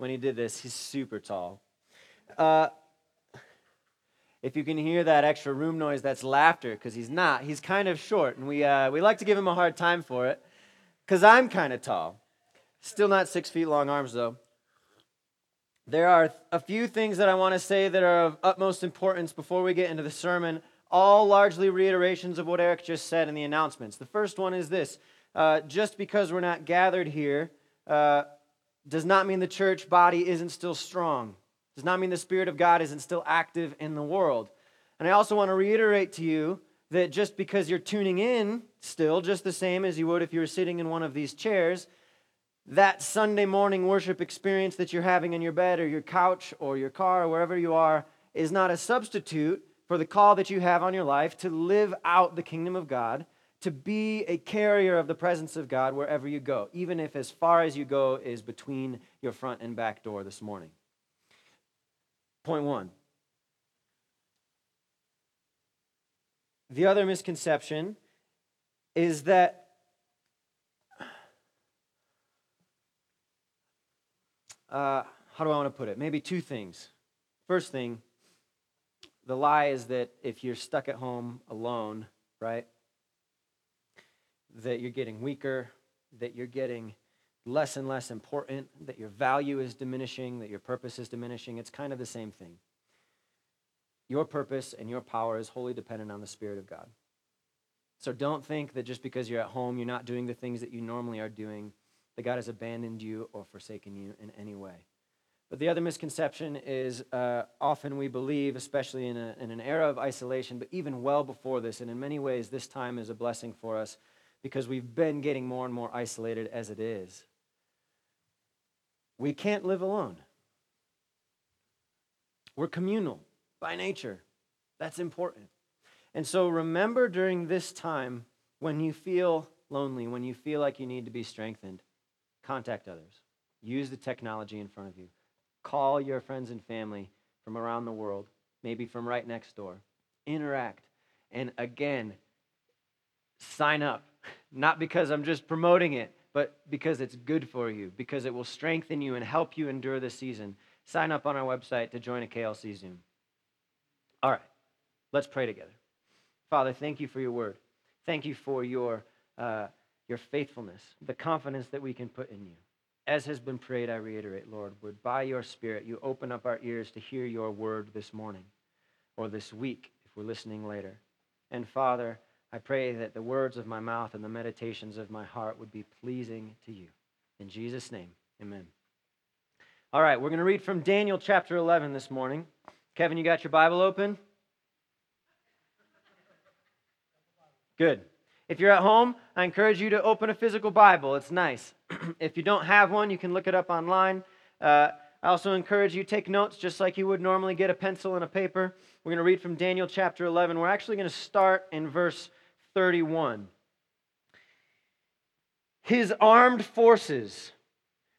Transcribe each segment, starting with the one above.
when he did this. He's super tall. Uh, if you can hear that extra room noise, that's laughter because he's not. He's kind of short, and we, uh, we like to give him a hard time for it because I'm kind of tall. Still not six feet long arms, though. There are a few things that I want to say that are of utmost importance before we get into the sermon, all largely reiterations of what Eric just said in the announcements. The first one is this uh, just because we're not gathered here uh, does not mean the church body isn't still strong, does not mean the Spirit of God isn't still active in the world. And I also want to reiterate to you that just because you're tuning in still, just the same as you would if you were sitting in one of these chairs, that Sunday morning worship experience that you're having in your bed or your couch or your car or wherever you are is not a substitute for the call that you have on your life to live out the kingdom of God, to be a carrier of the presence of God wherever you go, even if as far as you go is between your front and back door this morning. Point one. The other misconception is that uh, how do I want to put it? Maybe two things. First thing, the lie is that if you're stuck at home alone, right, that you're getting weaker, that you're getting less and less important, that your value is diminishing, that your purpose is diminishing. It's kind of the same thing. Your purpose and your power is wholly dependent on the Spirit of God. So don't think that just because you're at home, you're not doing the things that you normally are doing, that God has abandoned you or forsaken you in any way. But the other misconception is uh, often we believe, especially in, a, in an era of isolation, but even well before this, and in many ways, this time is a blessing for us because we've been getting more and more isolated as it is. We can't live alone. We're communal by nature. That's important. And so remember during this time when you feel lonely, when you feel like you need to be strengthened, contact others. Use the technology in front of you. Call your friends and family from around the world, maybe from right next door. Interact. And again, sign up. Not because I'm just promoting it, but because it's good for you, because it will strengthen you and help you endure the season. Sign up on our website to join a KLC Zoom. All right, let's pray together. Father, thank you for your word. Thank you for your, uh, your faithfulness, the confidence that we can put in you. As has been prayed, I reiterate, Lord, would by your Spirit you open up our ears to hear your word this morning or this week if we're listening later. And Father, I pray that the words of my mouth and the meditations of my heart would be pleasing to you. In Jesus' name, amen. All right, we're going to read from Daniel chapter 11 this morning. Kevin, you got your Bible open? Good. If you're at home, I encourage you to open a physical Bible. It's nice. if you don't have one, you can look it up online. Uh, I also encourage you take notes just like you would normally get a pencil and a paper. We're going to read from Daniel chapter 11. We're actually going to start in verse 31. His armed forces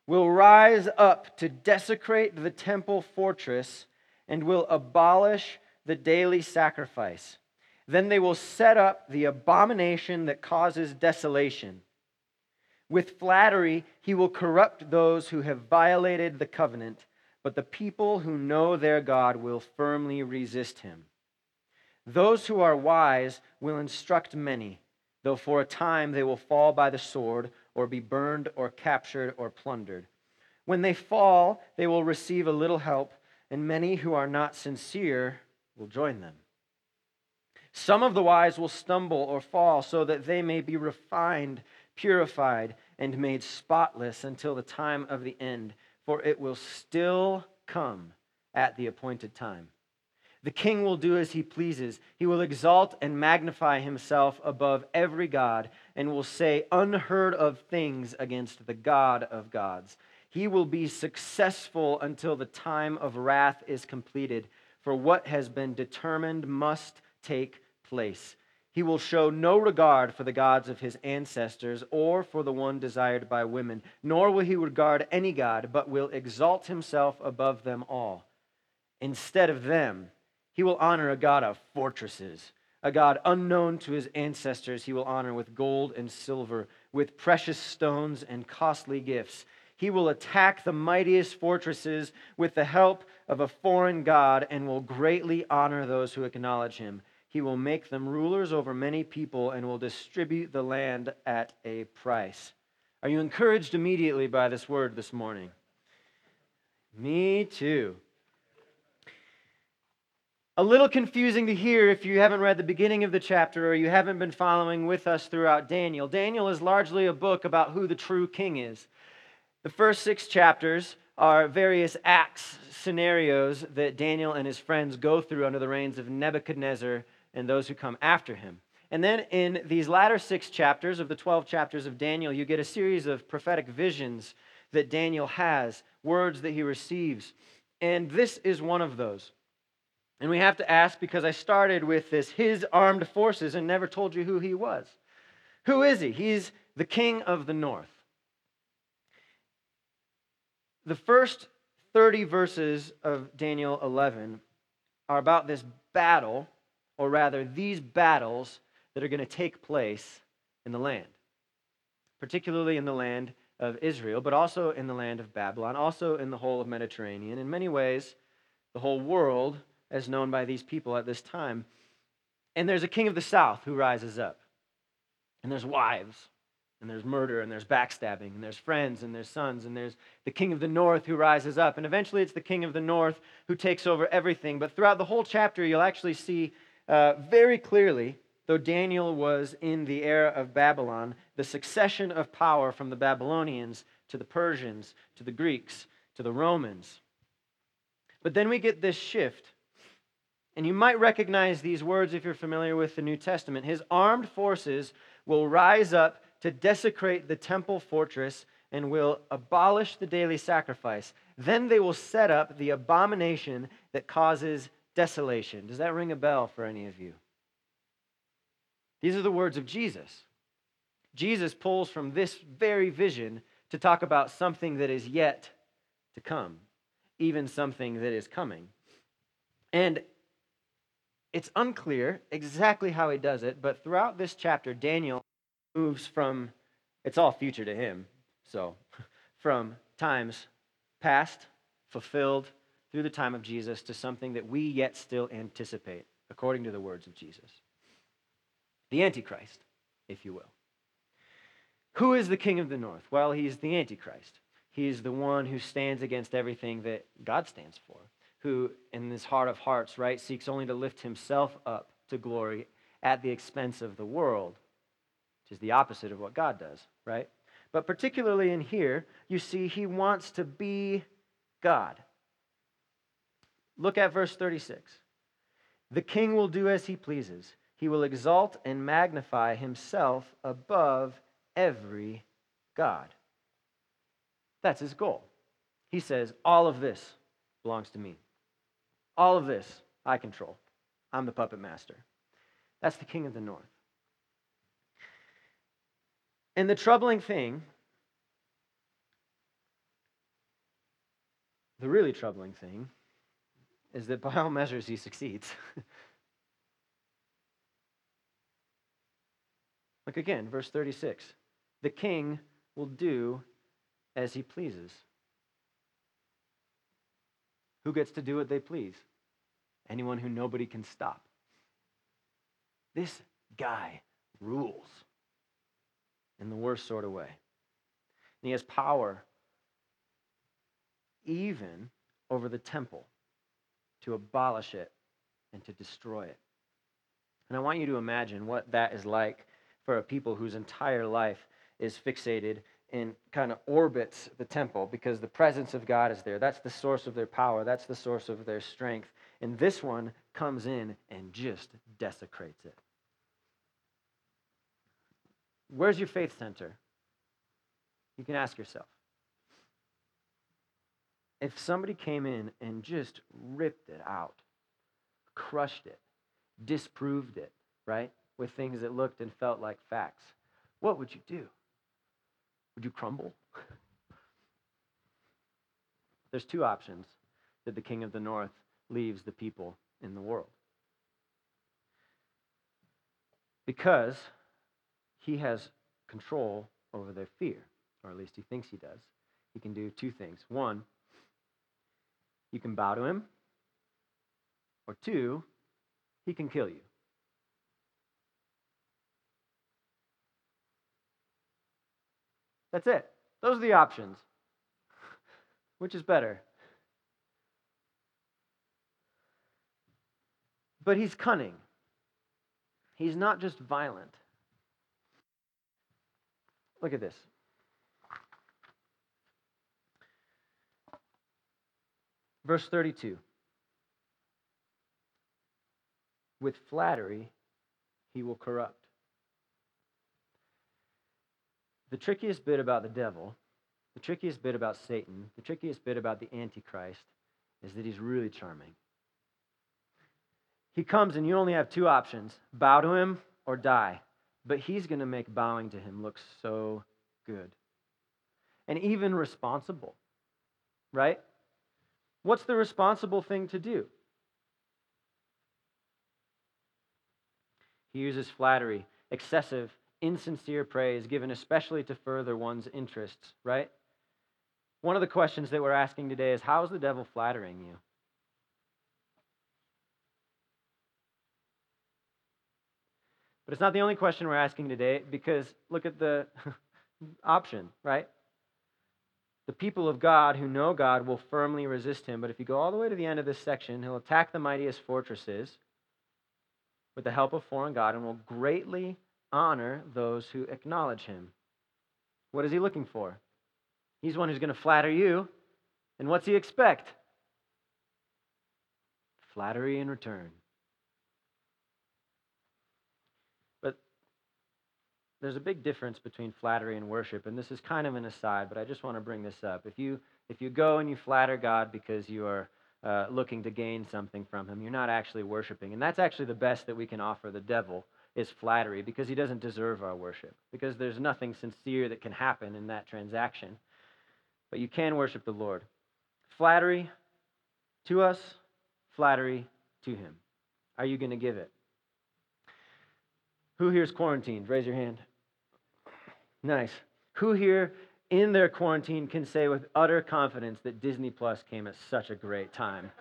will rise up to desecrate the temple fortress and will abolish the daily sacrifice. Then they will set up the abomination that causes desolation. With flattery, he will corrupt those who have violated the covenant, but the people who know their God will firmly resist him. Those who are wise will instruct many, though for a time they will fall by the sword, or be burned, or captured, or plundered. When they fall, they will receive a little help and many who are not sincere will join them. Some of the wise will stumble or fall so that they may be refined, purified, and made spotless until the time of the end, for it will still come at the appointed time. The king will do as he pleases. He will exalt and magnify himself above every God and will say unheard of things against the God of gods he will be successful until the time of wrath is completed, for what has been determined must take place. He will show no regard for the gods of his ancestors or for the one desired by women, nor will he regard any god, but will exalt himself above them all. Instead of them, he will honor a god of fortresses, a god unknown to his ancestors, he will honor with gold and silver, with precious stones and costly gifts. He will attack the mightiest fortresses with the help of a foreign God and will greatly honor those who acknowledge him. He will make them rulers over many people and will distribute the land at a price. Are you encouraged immediately by this word this morning? Me too. A little confusing to hear if you haven't read the beginning of the chapter or you haven't been following with us throughout Daniel. Daniel is largely a book about who the true king is. The first six chapters are various acts, scenarios that Daniel and his friends go through under the reigns of Nebuchadnezzar and those who come after him. And then in these latter six chapters of the 12 chapters of Daniel, you get a series of prophetic visions that Daniel has, words that he receives. And this is one of those. And we have to ask because I started with this his armed forces and never told you who he was. Who is he? He's the king of the north. The first 30 verses of Daniel 11 are about this battle, or rather, these battles that are going to take place in the land, particularly in the land of Israel, but also in the land of Babylon, also in the whole of Mediterranean. In many ways, the whole world as known by these people at this time. And there's a king of the south who rises up. And there's wives, and there's murder, and there's backstabbing, and there's friends, and there's sons, and there's the king of the north who rises up. And eventually it's the king of the north who takes over everything. But throughout the whole chapter, you'll actually see uh, very clearly, though Daniel was in the era of Babylon, the succession of power from the Babylonians to the Persians to the Greeks to the Romans. But then we get this shift and you might recognize these words if you're familiar with the New Testament. His armed forces will rise up to desecrate the temple fortress and will abolish the daily sacrifice. Then they will set up the abomination that causes desolation. Does that ring a bell for any of you? These are the words of Jesus. Jesus pulls from this very vision to talk about something that is yet to come, even something that is coming. And it's unclear exactly how he does it, but throughout this chapter, Daniel moves from, it's all future to him, so from times past, fulfilled through the time of Jesus, to something that we yet still anticipate, according to the words of Jesus. The Antichrist, if you will. Who is the king of the north? Well, he's the Antichrist. He's the one who stands against everything that God stands for who, in his heart of hearts, right, seeks only to lift himself up to glory at the expense of the world, which is the opposite of what God does, right? But particularly in here, you see he wants to be God. Look at verse 36. The king will do as he pleases. He will exalt and magnify himself above every God. That's his goal. He says, All of this belongs to me. All of this I control. I'm the puppet master. That's the king of the north. And the troubling thing, the really troubling thing, is that by all measures he succeeds. Look again, verse 36. The king will do as he pleases. Who gets to do what they please? Anyone who nobody can stop. This guy rules in the worst sort of way. And he has power even over the temple to abolish it and to destroy it. And I want you to imagine what that is like for a people whose entire life is fixated and kind of orbits the temple because the presence of God is there. That's the source of their power, that's the source of their strength. And this one comes in and just desecrates it. Where's your faith center? You can ask yourself. If somebody came in and just ripped it out, crushed it, disproved it, right, with things that looked and felt like facts, what would you do? Would you crumble? There's two options that the king of the north leaves the people in the world. Because he has control over their fear, or at least he thinks he does. he can do two things. One, you can bow to him, or two, he can kill you. That's it. Those are the options. Which is better? But he's cunning. He's not just violent. Look at this. Verse 32. With flattery, he will corrupt. The trickiest bit about the devil, the trickiest bit about Satan, the trickiest bit about the Antichrist is that he's really charming. He comes and you only have two options bow to him or die. But he's going to make bowing to him look so good and even responsible, right? What's the responsible thing to do? He uses flattery, excessive, insincere praise given especially to further one's interests, right? One of the questions that we're asking today is how is the devil flattering you? But it's not the only question we're asking today because look at the option, right? The people of God who know God will firmly resist him. But if you go all the way to the end of this section, he'll attack the mightiest fortresses with the help of foreign God and will greatly honor those who acknowledge him. What is he looking for? He's one who's going to flatter you. And what's he expect? Flattery in return. There's a big difference between flattery and worship, and this is kind of an aside, but I just want to bring this up. If you if you go and you flatter God because you are uh, looking to gain something from Him, you're not actually worshiping, and that's actually the best that we can offer the devil is flattery because he doesn't deserve our worship because there's nothing sincere that can happen in that transaction. But you can worship the Lord. Flattery to us, flattery to Him. Are you going to give it? Who here is quarantined? Raise your hand. Nice. Who here in their quarantine can say with utter confidence that Disney Plus came at such a great time?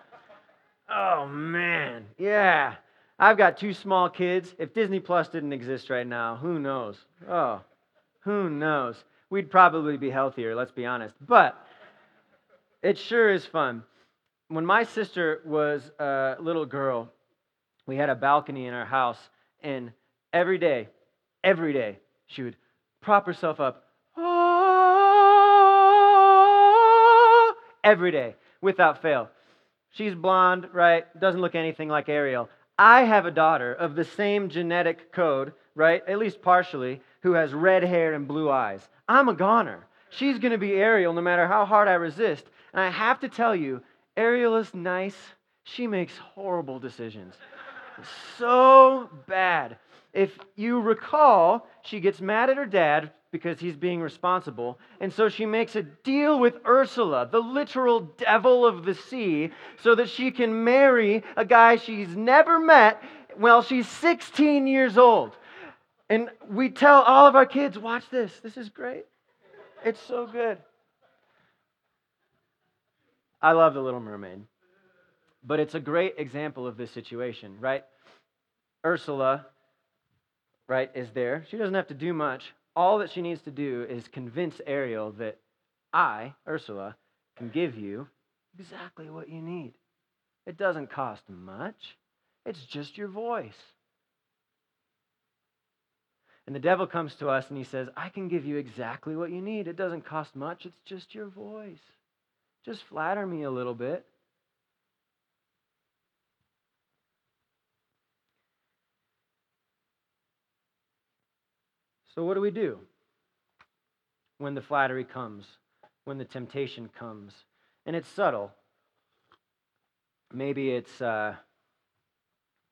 Oh, man. Yeah. I've got two small kids. If Disney Plus didn't exist right now, who knows? Oh, who knows? We'd probably be healthier, let's be honest. But it sure is fun. When my sister was a little girl, we had a balcony in our house, and every day, every day, she would prop herself up ah, every day without fail. She's blonde, right? Doesn't look anything like Ariel. I have a daughter of the same genetic code, right? At least partially, who has red hair and blue eyes. I'm a goner. She's going to be Ariel no matter how hard I resist. And I have to tell you, Ariel is nice. She makes horrible decisions. so bad. If you recall, she gets mad at her dad because he's being responsible. And so she makes a deal with Ursula, the literal devil of the sea, so that she can marry a guy she's never met while she's 16 years old. And we tell all of our kids, watch this. This is great. It's so good. I love The Little Mermaid. But it's a great example of this situation, right? Ursula right, is there. She doesn't have to do much. All that she needs to do is convince Ariel that I, Ursula, can give you exactly what you need. It doesn't cost much, it's just your voice. And the devil comes to us and he says, I can give you exactly what you need. It doesn't cost much, it's just your voice. Just flatter me a little bit. So, what do we do when the flattery comes, when the temptation comes? And it's subtle. Maybe it's. Uh,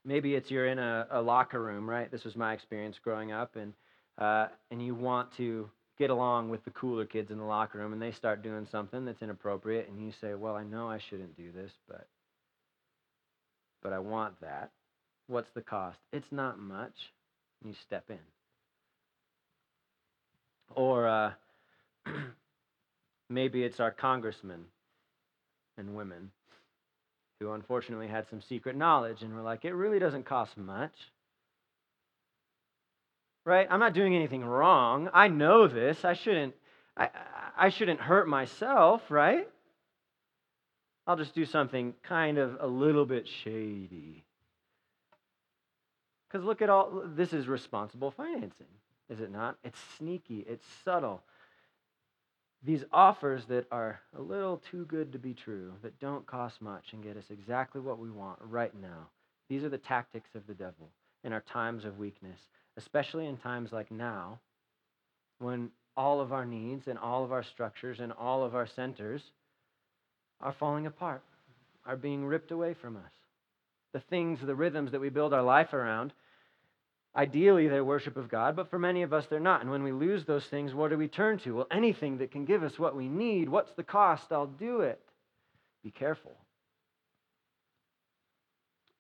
maybe it's you're in a, a, locker room, right? This was my experience growing up, and uh, and you want to get along with the cooler kids in the locker room, and they start doing something that's inappropriate, and you say, "Well, I know I shouldn't do this, but but I want that. What's the cost? It's not much." And you step in. Or uh, Maybe it's our congressmen and women who unfortunately had some secret knowledge and were like, it really doesn't cost much. Right? I'm not doing anything wrong. I know this. I shouldn't I, I shouldn't hurt myself, right? I'll just do something kind of a little bit shady. Because look at all this is responsible financing, is it not? It's sneaky, it's subtle. These offers that are a little too good to be true, that don't cost much and get us exactly what we want right now. These are the tactics of the devil in our times of weakness, especially in times like now, when all of our needs and all of our structures and all of our centers are falling apart, are being ripped away from us. The things, the rhythms that we build our life around, ideally they're worship of God, but for many of us they're not. And when we lose those things, what do we turn to? Well, anything that can give us what we need, what's the cost? I'll do it. Be careful.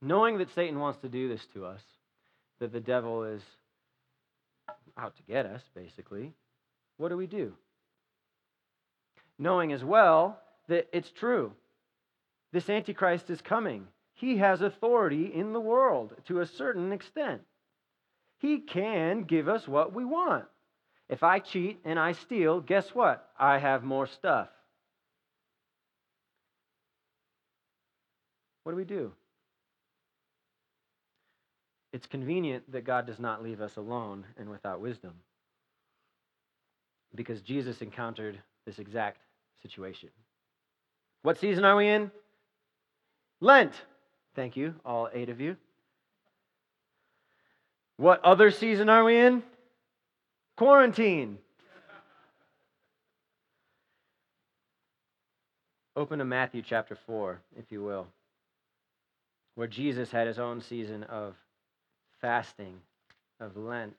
Knowing that Satan wants to do this to us, that the devil is out to get us, basically, what do we do? Knowing as well that it's true. This Antichrist is coming. He has authority in the world to a certain extent. He can give us what we want. If I cheat and I steal, guess what? I have more stuff. What do we do? It's convenient that God does not leave us alone and without wisdom because Jesus encountered this exact situation. What season are we in? Lent. Thank you, all eight of you. What other season are we in? Quarantine. Open to Matthew chapter 4, if you will, where Jesus had his own season of fasting, of Lent,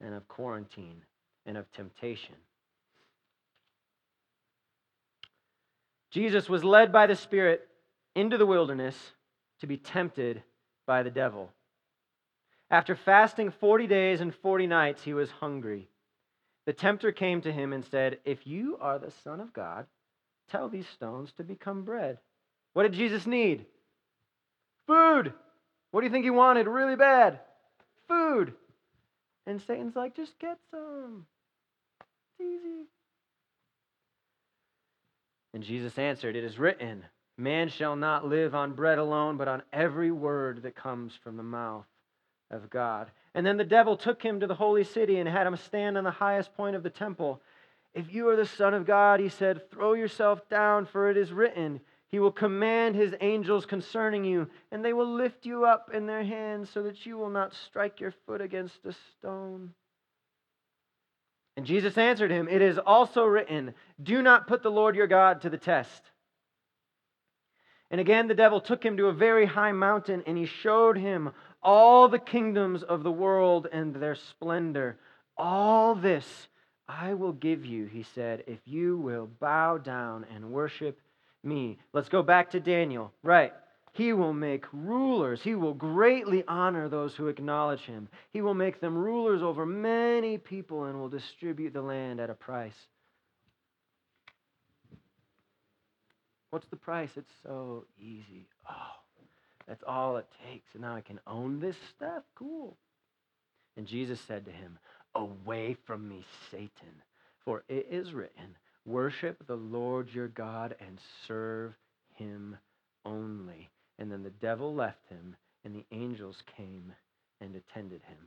and of quarantine and of temptation. Jesus was led by the Spirit into the wilderness to be tempted by the devil. After fasting 40 days and 40 nights, he was hungry. The tempter came to him and said, If you are the Son of God, tell these stones to become bread. What did Jesus need? Food. What do you think he wanted really bad? Food. And Satan's like, just get some. It's easy. And Jesus answered, It is written, Man shall not live on bread alone, but on every word that comes from the mouth of God. And then the devil took him to the holy city and had him stand on the highest point of the temple. If you are the Son of God, he said, throw yourself down, for it is written, He will command His angels concerning you, and they will lift you up in their hands so that you will not strike your foot against a stone. And Jesus answered him, It is also written, Do not put the Lord your God to the test. And again, the devil took him to a very high mountain, and he showed him all the kingdoms of the world and their splendor. All this I will give you, he said, if you will bow down and worship me. Let's go back to Daniel. Right. He will make rulers. He will greatly honor those who acknowledge him. He will make them rulers over many people and will distribute the land at a price. What's the price? It's so easy. Oh, that's all it takes. And now I can own this stuff? Cool. And Jesus said to him, Away from me, Satan, for it is written, Worship the Lord your God and serve him only. And then the devil left him, and the angels came and attended him.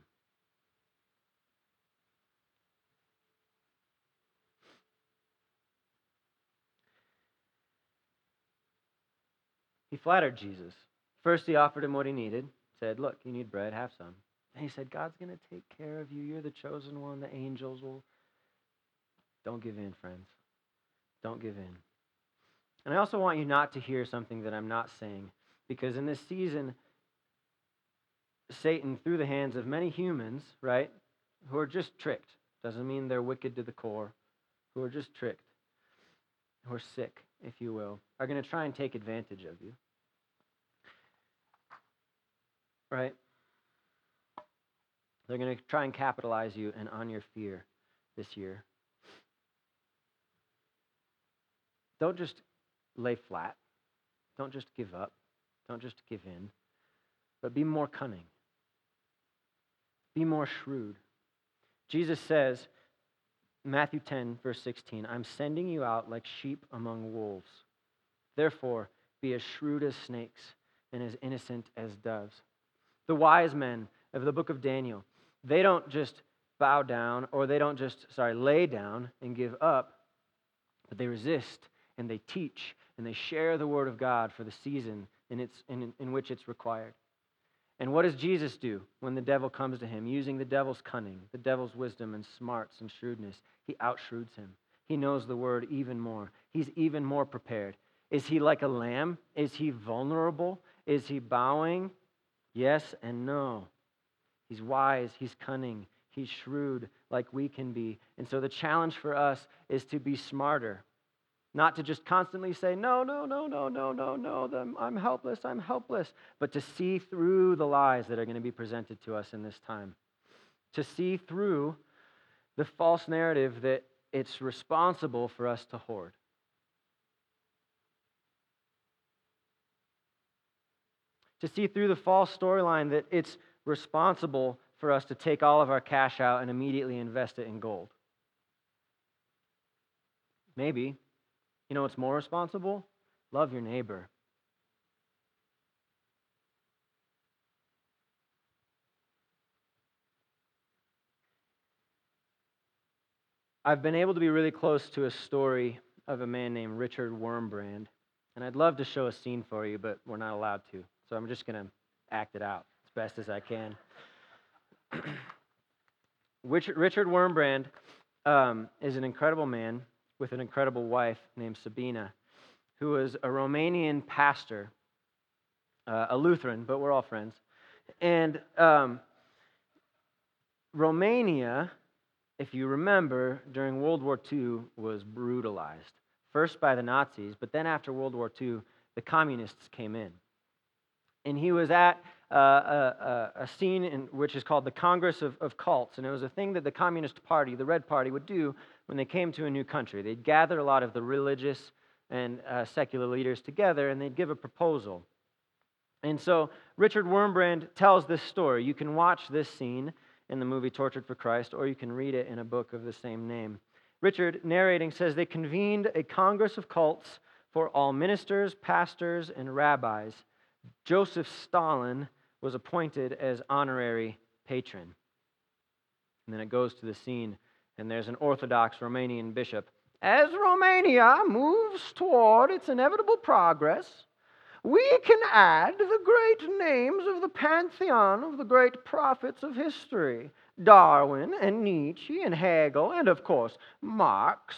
He flattered Jesus. First, he offered him what he needed, said, Look, you need bread, have some. And he said, God's going to take care of you. You're the chosen one. The angels will. Don't give in, friends. Don't give in. And I also want you not to hear something that I'm not saying. Because in this season, Satan, through the hands of many humans, right, who are just tricked, doesn't mean they're wicked to the core, who are just tricked, who are sick, if you will, are going to try and take advantage of you. Right? They're going to try and capitalize you and on your fear this year. don't just lay flat. Don't just give up. Don't just give in. But be more cunning. Be more shrewd. Jesus says, Matthew 10, verse 16, I'm sending you out like sheep among wolves. Therefore, be as shrewd as snakes and as innocent as doves. The wise men of the book of Daniel, they don't just bow down or they don't just, sorry, lay down and give up, but they resist and they teach and they share the word of God for the season in, its, in, in which it's required. And what does Jesus do when the devil comes to him, using the devil's cunning, the devil's wisdom and smarts and shrewdness? He outshrewds him. He knows the word even more. He's even more prepared. Is he like a lamb? Is he vulnerable? Is he bowing? Yes and no. He's wise, he's cunning, he's shrewd, like we can be. And so the challenge for us is to be smarter. Not to just constantly say, no, no, no, no, no, no, no, I'm helpless, I'm helpless, but to see through the lies that are going to be presented to us in this time. To see through the false narrative that it's responsible for us to hoard. To see through the false storyline that it's responsible for us to take all of our cash out and immediately invest it in gold. Maybe. You know what's more responsible? Love your neighbor. I've been able to be really close to a story of a man named Richard Wurmbrand, and I'd love to show a scene for you, but we're not allowed to. So I'm just going to act it out as best as I can. Richard, Richard Wurmbrand um, is an incredible man with an incredible wife named Sabina, who was a Romanian pastor, uh, a Lutheran, but we're all friends. And um, Romania, if you remember, during World War II was brutalized. First by the Nazis, but then after World War II, the communists came in. And he was at uh, a, a, scene in, which is called the Congress of, of Cults. And it was a thing that the Communist Party, the Red Party, would do when they came to a new country. They'd gather a lot of the religious and uh, secular leaders together and they'd give a proposal. And so Richard Wurmbrand tells this story. You can watch this scene in the movie Tortured for Christ, or you can read it in a book of the same name. Richard, narrating, says they convened a Congress of cults for all ministers, pastors, and rabbis. Joseph Stalin was appointed as honorary patron. And then it goes to the scene, and there's an Orthodox Romanian bishop. As Romania moves toward its inevitable progress, we can add the great names of the pantheon of the great prophets of history Darwin and Nietzsche and Hegel, and of course, Marx.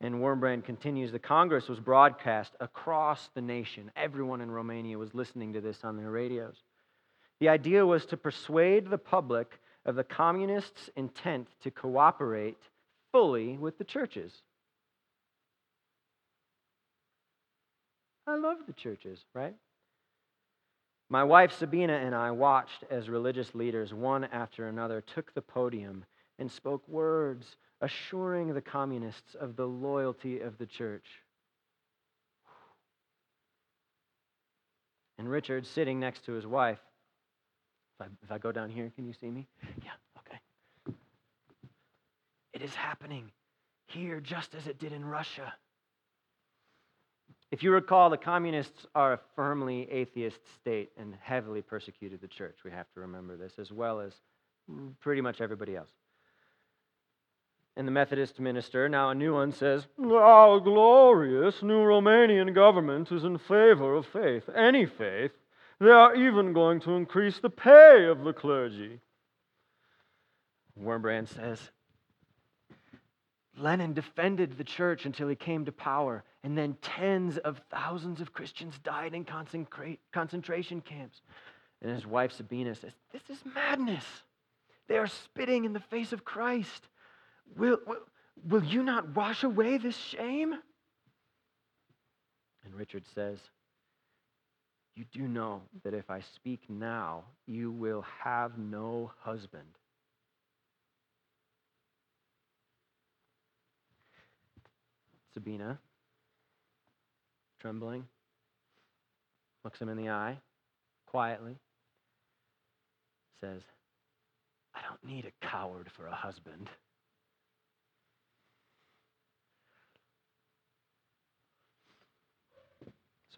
And Wurmbrand continues the Congress was broadcast across the nation. Everyone in Romania was listening to this on their radios. The idea was to persuade the public of the communists' intent to cooperate fully with the churches. I love the churches, right? My wife Sabina and I watched as religious leaders, one after another, took the podium and spoke words assuring the communists of the loyalty of the church. And Richard, sitting next to his wife, if I, if I go down here, can you see me? Yeah, okay. It is happening here just as it did in Russia. If you recall, the communists are a firmly atheist state and heavily persecuted the church. We have to remember this, as well as pretty much everybody else. And the Methodist minister, now a new one, says, Our glorious new Romanian government is in favor of faith, any faith, they are even going to increase the pay of the clergy. Wurmbrand says Lenin defended the church until he came to power, and then tens of thousands of Christians died in concentration camps. And his wife Sabina says, This is madness. They are spitting in the face of Christ. Will, will, will you not wash away this shame? And Richard says, you do know that if I speak now, you will have no husband. Sabina, trembling, looks him in the eye quietly, says, I don't need a coward for a husband.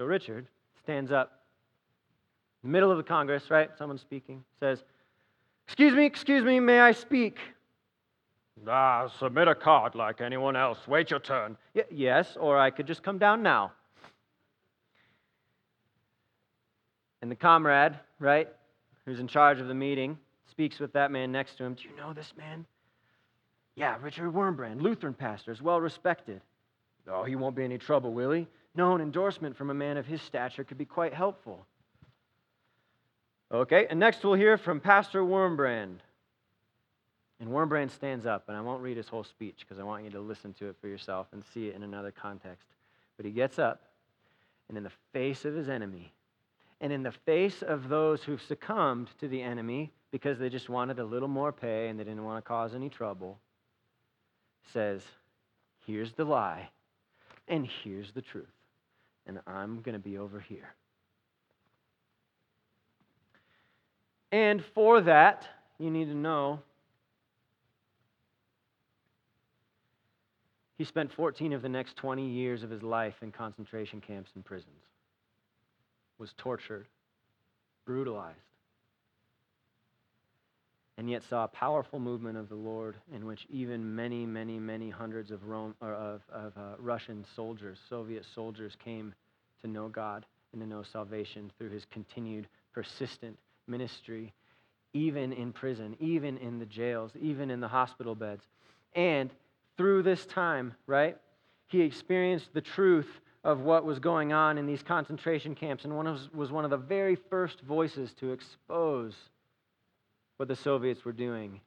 So Richard stands up in the middle of the Congress, right? Someone's speaking, says, Excuse me, excuse me, may I speak? Ah, submit a card like anyone else. Wait your turn. Y- yes, or I could just come down now. And the comrade, right, who's in charge of the meeting, speaks with that man next to him. Do you know this man? Yeah, Richard Wurmbrand, Lutheran pastor, is well respected. Oh, he won't be any trouble, will he? No, endorsement from a man of his stature could be quite helpful. Okay, and next we'll hear from Pastor Wurmbrand. And Wurmbrand stands up, and I won't read his whole speech because I want you to listen to it for yourself and see it in another context. But he gets up, and in the face of his enemy, and in the face of those who've succumbed to the enemy because they just wanted a little more pay and they didn't want to cause any trouble, says, Here's the lie, and here's the truth, and I'm going to be over here. And for that, you need to know he spent 14 of the next 20 years of his life in concentration camps and prisons, was tortured, brutalized, and yet saw a powerful movement of the Lord in which even many, many, many hundreds of, Rome, of, of uh, Russian soldiers, Soviet soldiers, came to know God and to know salvation through his continued, persistent ministry, even in prison, even in the jails, even in the hospital beds. And through this time, right, he experienced the truth of what was going on in these concentration camps and one was one of the very first voices to expose what the Soviets were doing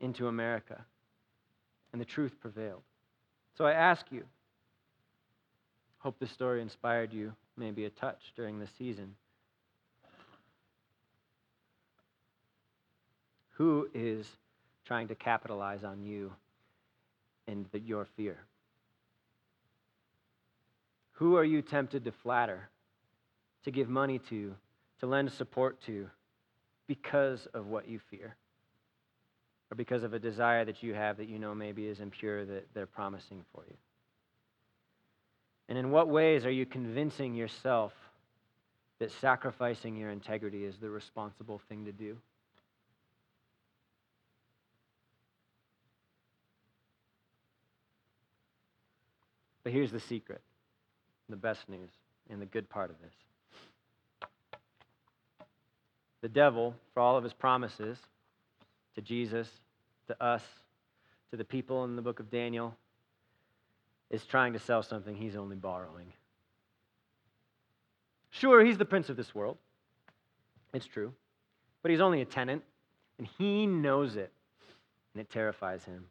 into America. And the truth prevailed. So I ask you, hope this story inspired you maybe a touch during this season. Who is trying to capitalize on you and the, your fear? Who are you tempted to flatter, to give money to, to lend support to because of what you fear? Or because of a desire that you have that you know maybe is impure that they're promising for you? And in what ways are you convincing yourself that sacrificing your integrity is the responsible thing to do? But here's the secret, the best news, and the good part of this. The devil, for all of his promises to Jesus, to us, to the people in the book of Daniel, is trying to sell something he's only borrowing. Sure, he's the prince of this world. It's true. But he's only a tenant, and he knows it, and it terrifies him.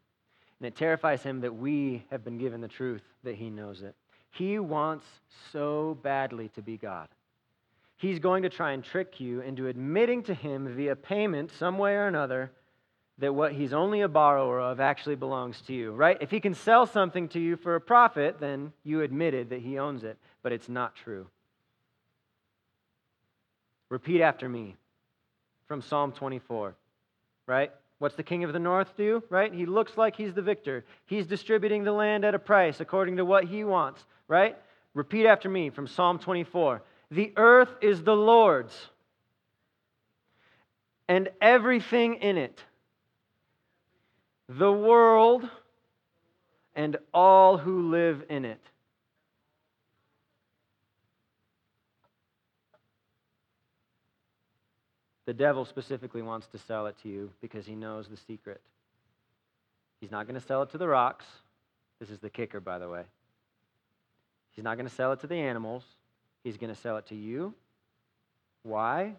And it terrifies him that we have been given the truth that he knows it. He wants so badly to be God. He's going to try and trick you into admitting to him via payment, some way or another, that what he's only a borrower of actually belongs to you, right? If he can sell something to you for a profit, then you admitted that he owns it, but it's not true. Repeat after me from Psalm 24, right? What's the king of the north do, right? He looks like he's the victor. He's distributing the land at a price according to what he wants, right? Repeat after me from Psalm 24. The earth is the Lord's and everything in it, the world and all who live in it. The devil specifically wants to sell it to you because he knows the secret. He's not going to sell it to the rocks. This is the kicker, by the way. He's not going to sell it to the animals. He's going to sell it to you. Why?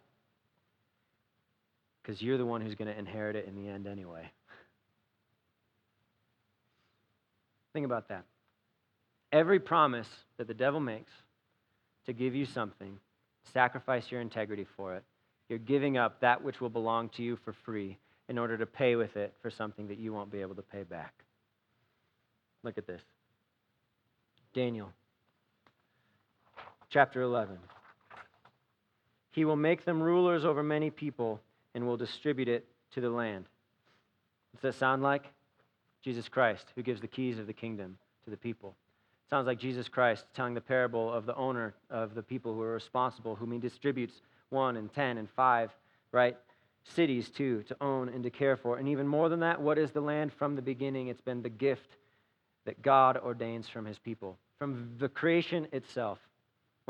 Because you're the one who's going to inherit it in the end anyway. Think about that. Every promise that the devil makes to give you something, sacrifice your integrity for it, you're giving up that which will belong to you for free in order to pay with it for something that you won't be able to pay back. Look at this Daniel chapter 11. He will make them rulers over many people and will distribute it to the land. Does that sound like? Jesus Christ, who gives the keys of the kingdom to the people. Sounds like Jesus Christ telling the parable of the owner of the people who are responsible, whom he distributes one and ten and five, right? Cities too, to own and to care for. And even more than that, what is the land from the beginning? It's been the gift that God ordains from his people, from the creation itself.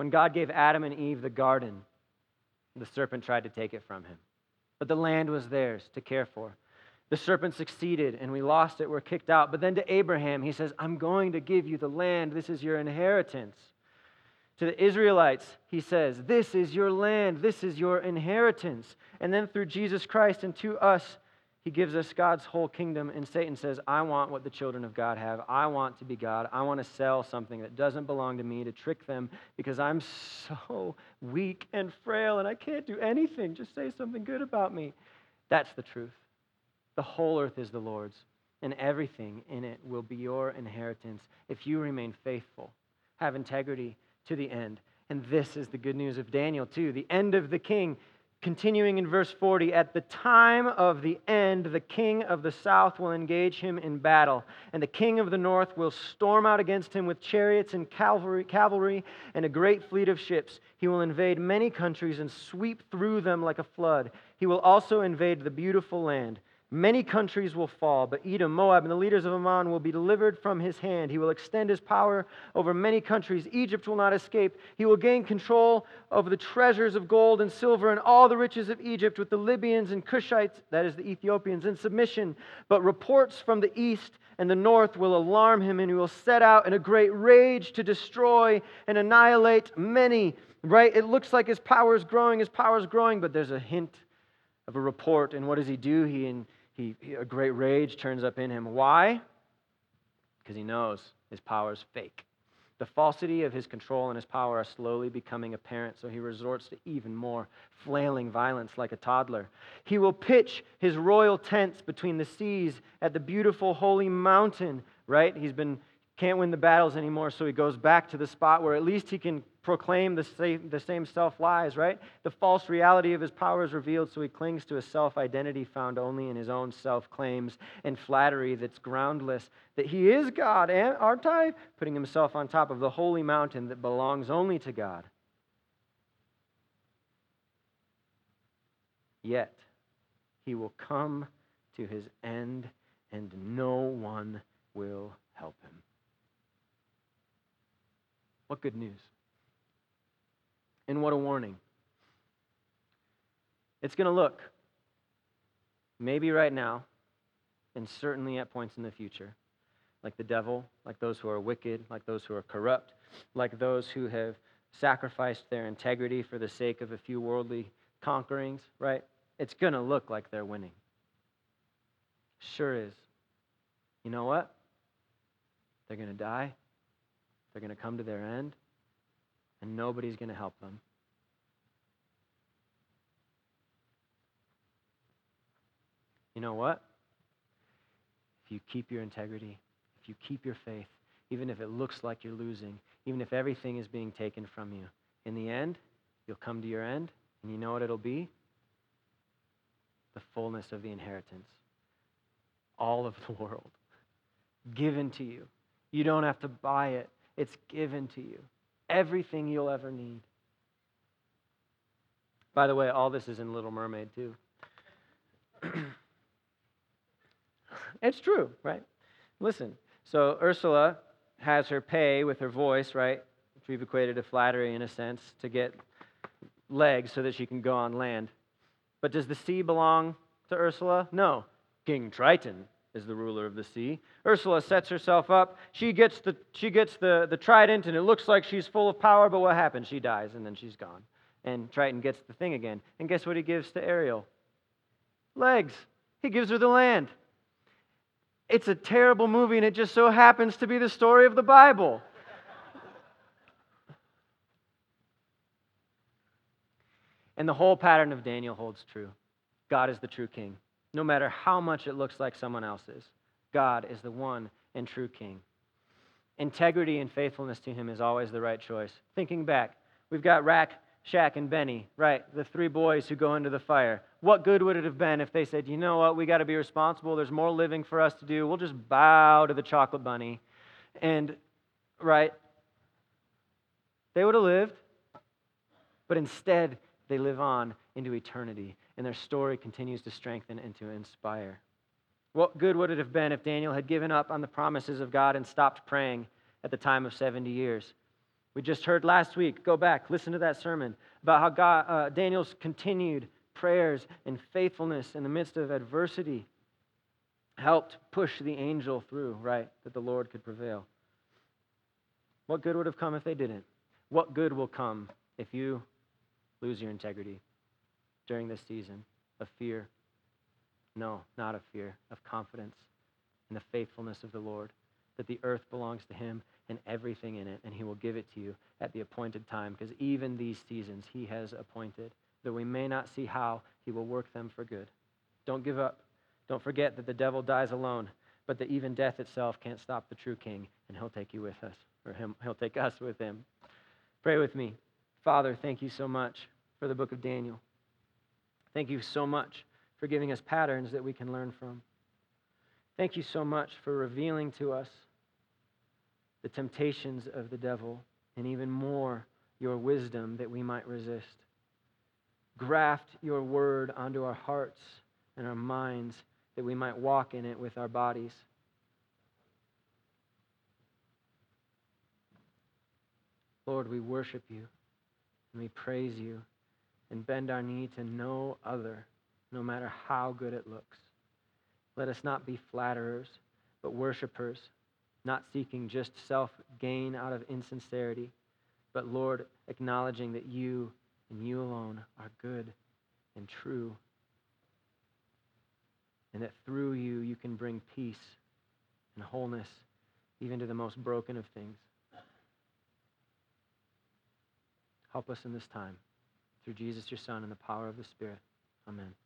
When God gave Adam and Eve the garden, the serpent tried to take it from him. But the land was theirs to care for. The serpent succeeded and we lost it. We're kicked out. But then to Abraham, he says, I'm going to give you the land. This is your inheritance. To the Israelites, he says, This is your land. This is your inheritance. And then through Jesus Christ and to us, he gives us God's whole kingdom, and Satan says, I want what the children of God have. I want to be God. I want to sell something that doesn't belong to me to trick them because I'm so weak and frail and I can't do anything. Just say something good about me. That's the truth. The whole earth is the Lord's, and everything in it will be your inheritance if you remain faithful, have integrity to the end. And this is the good news of Daniel, too. The end of the king Continuing in verse 40, at the time of the end, the king of the south will engage him in battle, and the king of the north will storm out against him with chariots and cavalry, cavalry and a great fleet of ships. He will invade many countries and sweep through them like a flood. He will also invade the beautiful land. Many countries will fall, but Edom, Moab, and the leaders of Ammon will be delivered from his hand. He will extend his power over many countries. Egypt will not escape. He will gain control over the treasures of gold and silver and all the riches of Egypt with the Libyans and Cushites, that is, the Ethiopians, in submission. But reports from the east and the north will alarm him, and he will set out in a great rage to destroy and annihilate many. Right? It looks like his power is growing, his power is growing, but there's a hint of a report. And what does he do? He. He, he, a great rage turns up in him. Why? Because he knows his power is fake. The falsity of his control and his power are slowly becoming apparent, so he resorts to even more flailing violence like a toddler. He will pitch his royal tents between the seas at the beautiful holy mountain, right? He's been can't win the battles anymore, so he goes back to the spot where at least he can proclaim the same, the same self lies, right? The false reality of his power is revealed, so he clings to a self identity found only in his own self claims and flattery that's groundless. That he is God, and, aren't I? Putting himself on top of the holy mountain that belongs only to God. Yet, he will come to his end, and no one will help him. What good news! And what a warning. It's going to look, maybe right now, and certainly at points in the future, like the devil, like those who are wicked, like those who are corrupt, like those who have sacrificed their integrity for the sake of a few worldly conquerings, right? It's going to look like they're winning. Sure is. You know what? They're going to die. They're going to come to their end, and nobody's going to help them. You know what? If you keep your integrity, if you keep your faith, even if it looks like you're losing, even if everything is being taken from you, in the end, you'll come to your end, and you know what it'll be? The fullness of the inheritance. All of the world given to you. You don't have to buy it, it's given to you. Everything you'll ever need. By the way, all this is in Little Mermaid, too. it's true, right? Listen, so Ursula has her pay with her voice, right? Which we've equated to flattery in a sense, to get legs so that she can go on land. But does the sea belong to Ursula? No. King Triton is the ruler of the sea. Ursula sets herself up. She gets the, she gets the, the trident, and it looks like she's full of power, but what happens? She dies, and then she's gone. And Triton gets the thing again. And guess what he gives to Ariel? Legs. He gives her the land. It's a terrible movie, and it just so happens to be the story of the Bible. and the whole pattern of Daniel holds true God is the true king no matter how much it looks like someone else's. God is the one and true King. Integrity and faithfulness to Him is always the right choice. Thinking back, we've got Rack, Shack, and Benny, right? The three boys who go into the fire. What good would it have been if they said, you know what, we got to be responsible. There's more living for us to do. We'll just bow to the chocolate bunny. And, right? They would have lived, but instead, they live on into eternity, and their story continues to strengthen and to inspire. What good would it have been if Daniel had given up on the promises of God and stopped praying at the time of 70 years? We just heard last week, go back, listen to that sermon about how God, uh, Daniel's continued prayers and faithfulness in the midst of adversity helped push the angel through, right, that the Lord could prevail. What good would have come if they didn't? What good will come if you lose your integrity during this season of fear? No, not of fear, of confidence in the faithfulness of the Lord, that the earth belongs to Him and everything in it, and He will give it to you at the appointed time, because even these seasons He has appointed. Though we may not see how, He will work them for good. Don't give up. Don't forget that the devil dies alone, but that even death itself can't stop the true King, and He'll take you with us, or him, He'll take us with Him. Pray with me. Father, thank you so much for the book of Daniel. Thank you so much for giving us patterns that we can learn from. Thank you so much for revealing to us the temptations of the devil and even more your wisdom that we might resist. Graft your word onto our hearts and our minds that we might walk in it with our bodies. Lord, we worship you and we praise you and bend our knee to no other, no matter how good it looks. Let us not be flatterers, but worshipers, not seeking just self gain out of insincerity, but Lord, acknowledging that you and you alone are good and true, and that through you you can bring peace and wholeness even to the most broken of things. Help us in this time. Through Jesus, your Son, and the power of the Spirit. Amen.